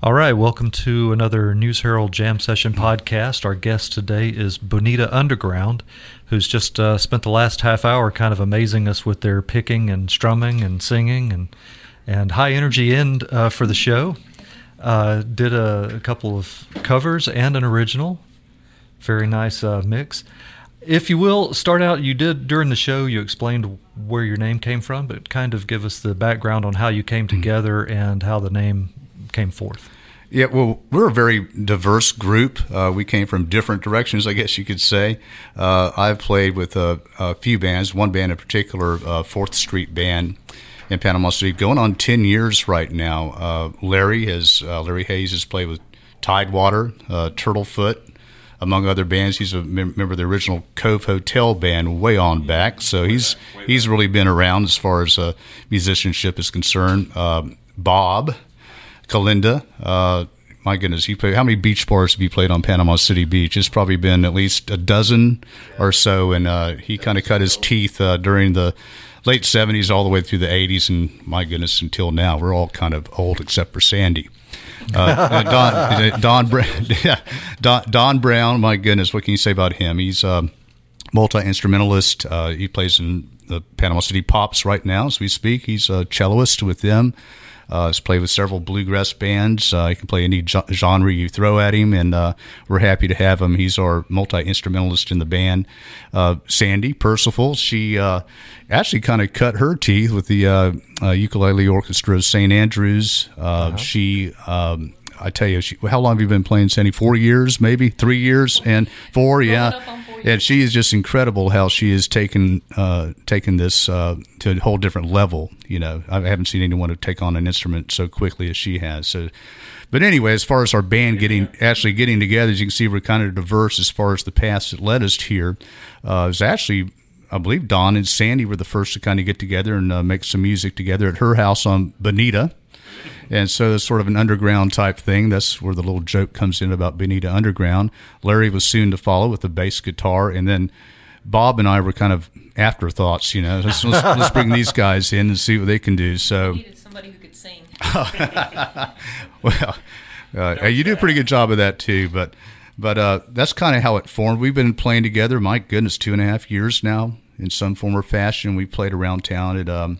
All right, welcome to another News Herald Jam Session podcast. Our guest today is Bonita Underground, who's just uh, spent the last half hour kind of amazing us with their picking and strumming and singing and and high energy end uh, for the show. Uh, did a, a, couple of covers and an original. Very nice uh, mix. If you will, start out. You did during the show. You explained where your name came from, but kind of give us the background on how you came mm-hmm. together and how the name came forth? Yeah, well, we're a very diverse group. Uh, we came from different directions, I guess you could say. Uh, I've played with a, a, few bands, one band in particular, uh, Fourth Street Band in Panama City, going on 10 years right now. Uh, Larry has, uh, Larry Hayes has played with Tidewater, uh, Turtlefoot, among other bands. He's a member of the original Cove Hotel band way on back, so he's he's really been around as far as musicianship is concerned. Bob Kalinda. Uh, my goodness, he played, how many beach bars have you played on Panama City Beach? It's probably been at least a dozen or so, and uh, he kind of cut his teeth uh, during the late 70s all the way through the 80s, and my goodness, until now. We're all kind of old except for Sandy. Uh, Don, Don, yeah, Don, Don, Brown, my goodness, what can you say about him? He's a multi instrumentalist. Uh, he plays in the Panama City Pops right now as we speak. He's a celloist with them. Uh, he's played with several bluegrass bands. Uh, he can play any genre you throw at him, and uh, we're happy to have him. He's our multi instrumentalist in the band. Uh, Sandy Percival, she uh, actually kind of cut her teeth with the uh, ukulele orchestra of St. Andrews. Uh-huh. She um, I tell you, she, how long have you been playing, Sandy? Four years, maybe three years, and four, yeah. And she is just incredible how she has taken uh, taken this uh, to a whole different level. You know, I haven't seen anyone take on an instrument so quickly as she has. So, but anyway, as far as our band getting actually getting together, as you can see, we're kind of diverse as far as the paths that led us here. Uh, it was actually I believe Don and Sandy were the first to kind of get together and uh, make some music together at her house on Bonita. And so it's sort of an underground type thing. That's where the little joke comes in about Bonita Underground. Larry was soon to follow with the bass guitar, and then Bob and I were kind of afterthoughts. You know, let's, let's, let's bring these guys in and see what they can do. So somebody who could sing. well, uh, you do a pretty good job of that too, but. But uh, that's kind of how it formed. We've been playing together, my goodness, two and a half years now in some form or fashion. We played around town at um,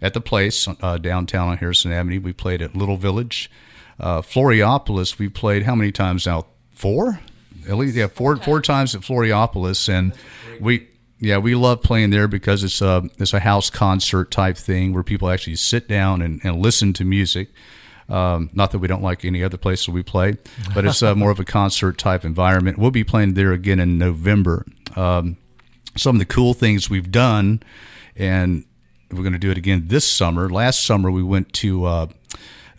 at the place uh, downtown on Harrison Avenue. We played at Little Village. Uh, Floriopolis, we played how many times now? Four? At least, yeah, four four times at Floriopolis, and we yeah we love playing there because it's a it's a house concert type thing where people actually sit down and, and listen to music. Um, not that we don't like any other place we play, but it's uh, more of a concert type environment. We'll be playing there again in November. Um, some of the cool things we've done, and we're going to do it again this summer. Last summer, we went to uh,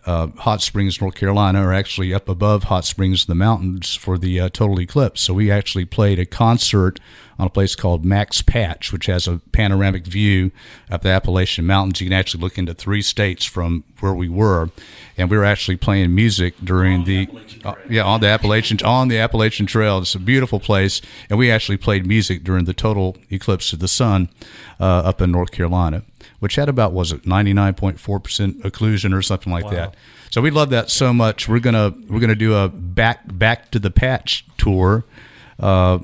uh, Hot Springs, North Carolina, or actually up above Hot Springs in the mountains for the uh, total eclipse. So we actually played a concert on a place called Max Patch, which has a panoramic view of the Appalachian Mountains. You can actually look into three states from where we were, and we were actually playing music during the, the uh, yeah on the Appalachian on the Appalachian Trail. It's a beautiful place, and we actually played music during the total eclipse of the sun uh, up in North Carolina, which had about was it ninety nine point four percent occlusion or something like wow. that. So we love that so much. We're gonna we're gonna do a back back to the patch tour. Uh,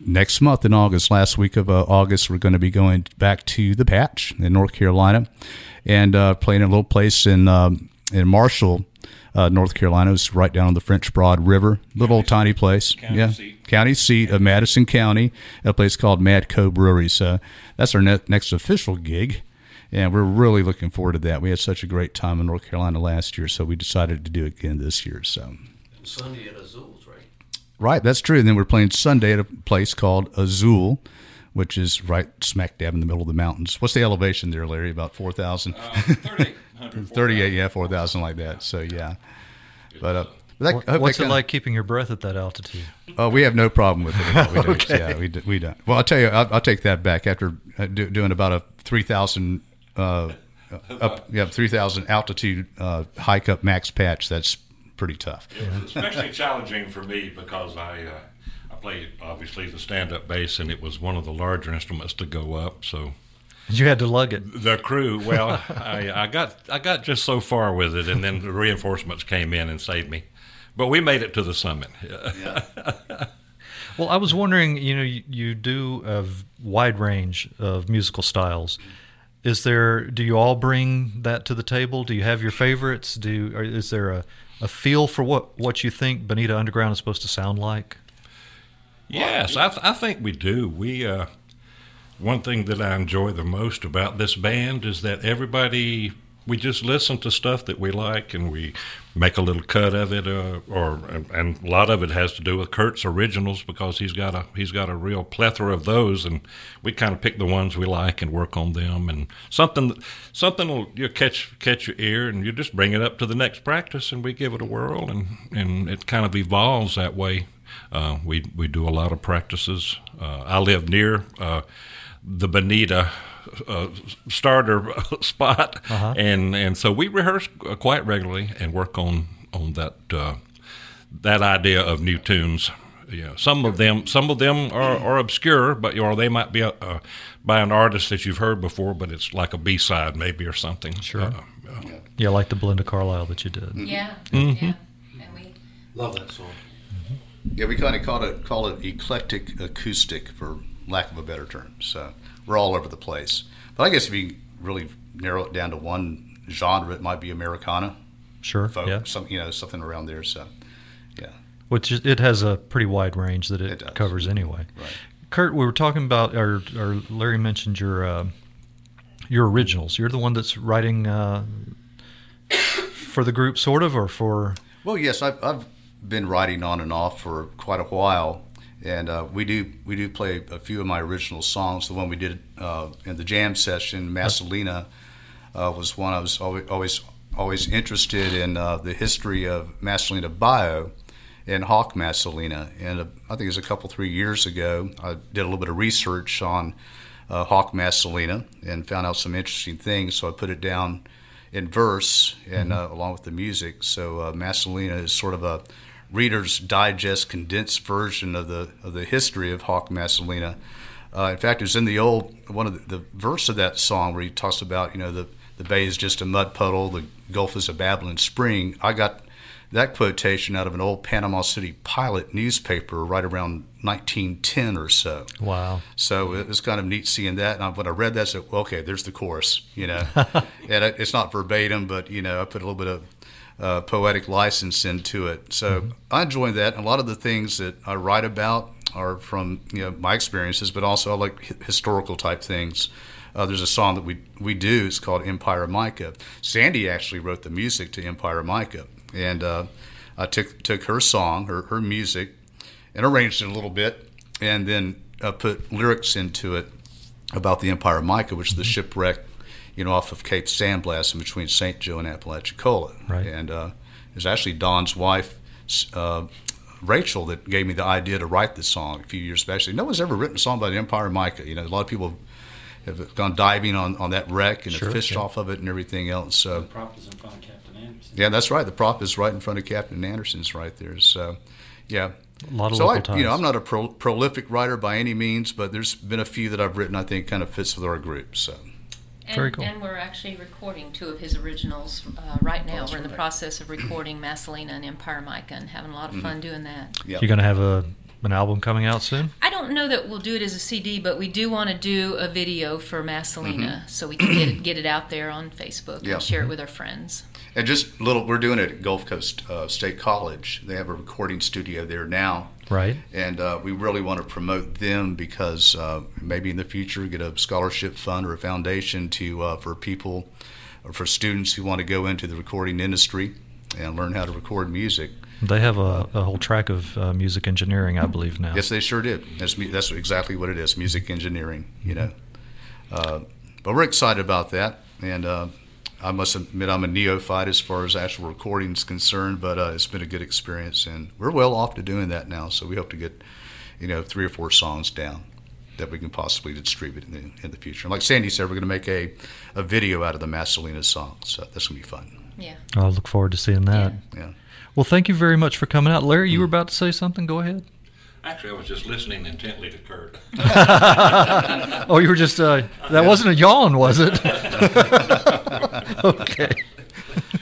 next month in August, last week of uh, August, we're going to be going back to the Patch in North Carolina and uh, playing a little place in um, in Marshall, uh, North Carolina. It's right down on the French Broad River, little county tiny place. County yeah, seat. county seat of Madison County, a place called Mad Co Brewery. So that's our ne- next official gig. And we're really looking forward to that. We had such a great time in North Carolina last year, so we decided to do it again this year. So Sunday at Azul. Right, Right, that's true. And then we're playing Sunday at a place called Azul, which is right smack dab in the middle of the mountains. What's the elevation there, Larry? About 4,000? Uh, 38, yeah, 4,000 like that. So, yeah. But, uh, that, What's it like keeping your breath at that altitude? Oh, we have no problem with it. We okay. Yeah, we, we don't. Well, I'll tell you, I'll, I'll take that back. After uh, do, doing about a 3,000 uh, up, yeah, 3,000 altitude uh, hike up Max Patch, that's pretty tough. especially challenging for me because I uh, I played obviously the stand up bass and it was one of the larger instruments to go up. So You had to lug it. The crew, well, I, I got I got just so far with it, and then the reinforcements came in and saved me. But we made it to the summit. Well, I was wondering, you know, you, you do a wide range of musical styles. Is there? Do you all bring that to the table? Do you have your favorites? Do or is there a, a feel for what what you think Bonita Underground is supposed to sound like? Yes, I, th- I think we do. We uh, one thing that I enjoy the most about this band is that everybody we just listen to stuff that we like and we make a little cut of it, uh, or and, a lot of it has to do with Kurt's originals because he's got a he's got a real plethora of those, and we kind of pick the ones we like and work on them, and something something will you catch catch your ear, and you just bring it up to the next practice, and we give it a whirl, and and it kind of evolves that way. Uh, we we do a lot of practices. Uh, I live near uh, the Bonita uh, starter spot, Uh-huh. and and so we rehearse uh, quite regularly and work on on that uh, that idea of new tunes. Yeah, some of them some of them are, are obscure, but or they might be uh, by an artist that you've heard before, but it's like a B side maybe or something. Sure. Uh, uh, Yeah, like the Belinda Carlisle that you did. Yeah, Mm-hmm. yeah. And we Love that song. Yeah, we kind of call it call it eclectic acoustic, for lack of a better term. So we're all over the place. But I guess if you really narrow it down to one genre, it might be Americana, Sure. folk, Yeah. some you know something around there. So yeah, Which it has a pretty wide range that it, It covers anyway. right. Kurt, we were talking about, or, or Larry mentioned your uh, your originals. You're the one that's writing uh, for the group, sort of, or for. Well, yes, I've, I've been writing on and off for quite a while, and uh, we do we do play a few of my original songs. The one we did uh, in the jam session, Massalina, uh, was one I was always always, always interested in uh, the history of Massalina Bayou and Hawk Massalina. And uh, I think it was a couple three years ago. I did a little bit of research on uh, Hawk Massalina and found out some interesting things. So I put it down in verse and uh, along with the music. So Massalina is sort of a Reader's Digest condensed version of the of the history of Hawk Massalina. Uh, in fact, it was in the old one of the, the verse of that song where he talks about you know the the bay is just a mud puddle, the Gulf is a babbling spring. I got that quotation out of an old Panama City Pilot newspaper right around 1910 or so. Wow. So it was kind of neat seeing that. And when I read that, I said, well, okay, there's the chorus, you know. and it's not verbatim, but, you know, I put a little bit of uh, poetic license into it. So I enjoy that. And a lot of the things that I write about are from, you know, my experiences, but also I like hi- historical type things. Uh, there's a song that we, we do, it's called Empire Mica. Sandy actually wrote the music to Empire Mica. And uh, I took, took her song, her, her music, and arranged it a little bit, and then uh, put lyrics into it about the Empire of Mica, which is the shipwreck, you know, off of Cape San Blas in between St. Joe and Apalachicola. Right. And uh, it was actually Don's wife, uh, Rachel, that gave me the idea to write this song a few years back. She said, no one's ever written a song about the Empire of Mica. You know, a lot of people have gone diving on, on that wreck and Sure, have fished yeah. off of it and everything else. So The prop is in front of Captain Anderson. yeah, that's right. The prop is right in front of Captain Anderson's right there. So, yeah. A lot of so local I, you know. I'm not a pro- prolific writer by any means, but there's been a few that I've written I think kind of fits with our group. So, and, Very cool. and we're actually recording two of his originals uh, right now. that's we're in the right. process of recording Massalina and Empire Mica and having a lot of Mm-hmm. fun doing that. yeah. You're going to have a an album coming out soon. I don't know that we'll do it as a CD, but we do want to do a video for Massalina Mm-hmm. so we can get it, get it out there on Facebook Yeah. and share it with our friends. And just a little, we're doing it at Gulf Coast uh, State College. They have a recording studio there now. Right. And uh, we really want to promote them because uh, maybe in the future get a scholarship fund or a foundation to uh, for people or for students who want to go into the recording industry and learn how to record music. They have a, a whole track of uh, music engineering, I believe now. Yes, they sure did. That's that's exactly what it is, music engineering. You know, uh, but we're excited about that, and uh, I must admit I'm a neophyte as far as actual recording is concerned, but uh, it's been a good experience, and we're well off to doing that now. So we hope to get, you know, three or four songs down that we can possibly distribute in the in the future. And like Sandy said, we're going to make a, a video out of the Massalina song, so that's going to be fun. Yeah. I'll look forward to seeing that. Yeah. Well, thank you very much for coming out. Larry, you were about to say something. Go ahead. Actually, I was just listening intently to Kurt. Oh, you were just, uh, that wasn't a yawn, was it? okay.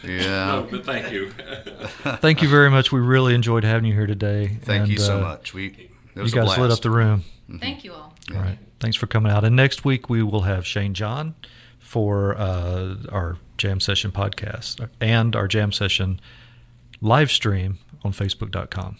Yeah. No, but thank you. Thank you very much. We really enjoyed having you here today. Thank And, you so uh, much. We it You was a guys blast. lit up the room. Thank you all. All right. Thanks for coming out. And next week we will have Shane John for uh, our jam session podcast and our jam session live stream on Facebook.com.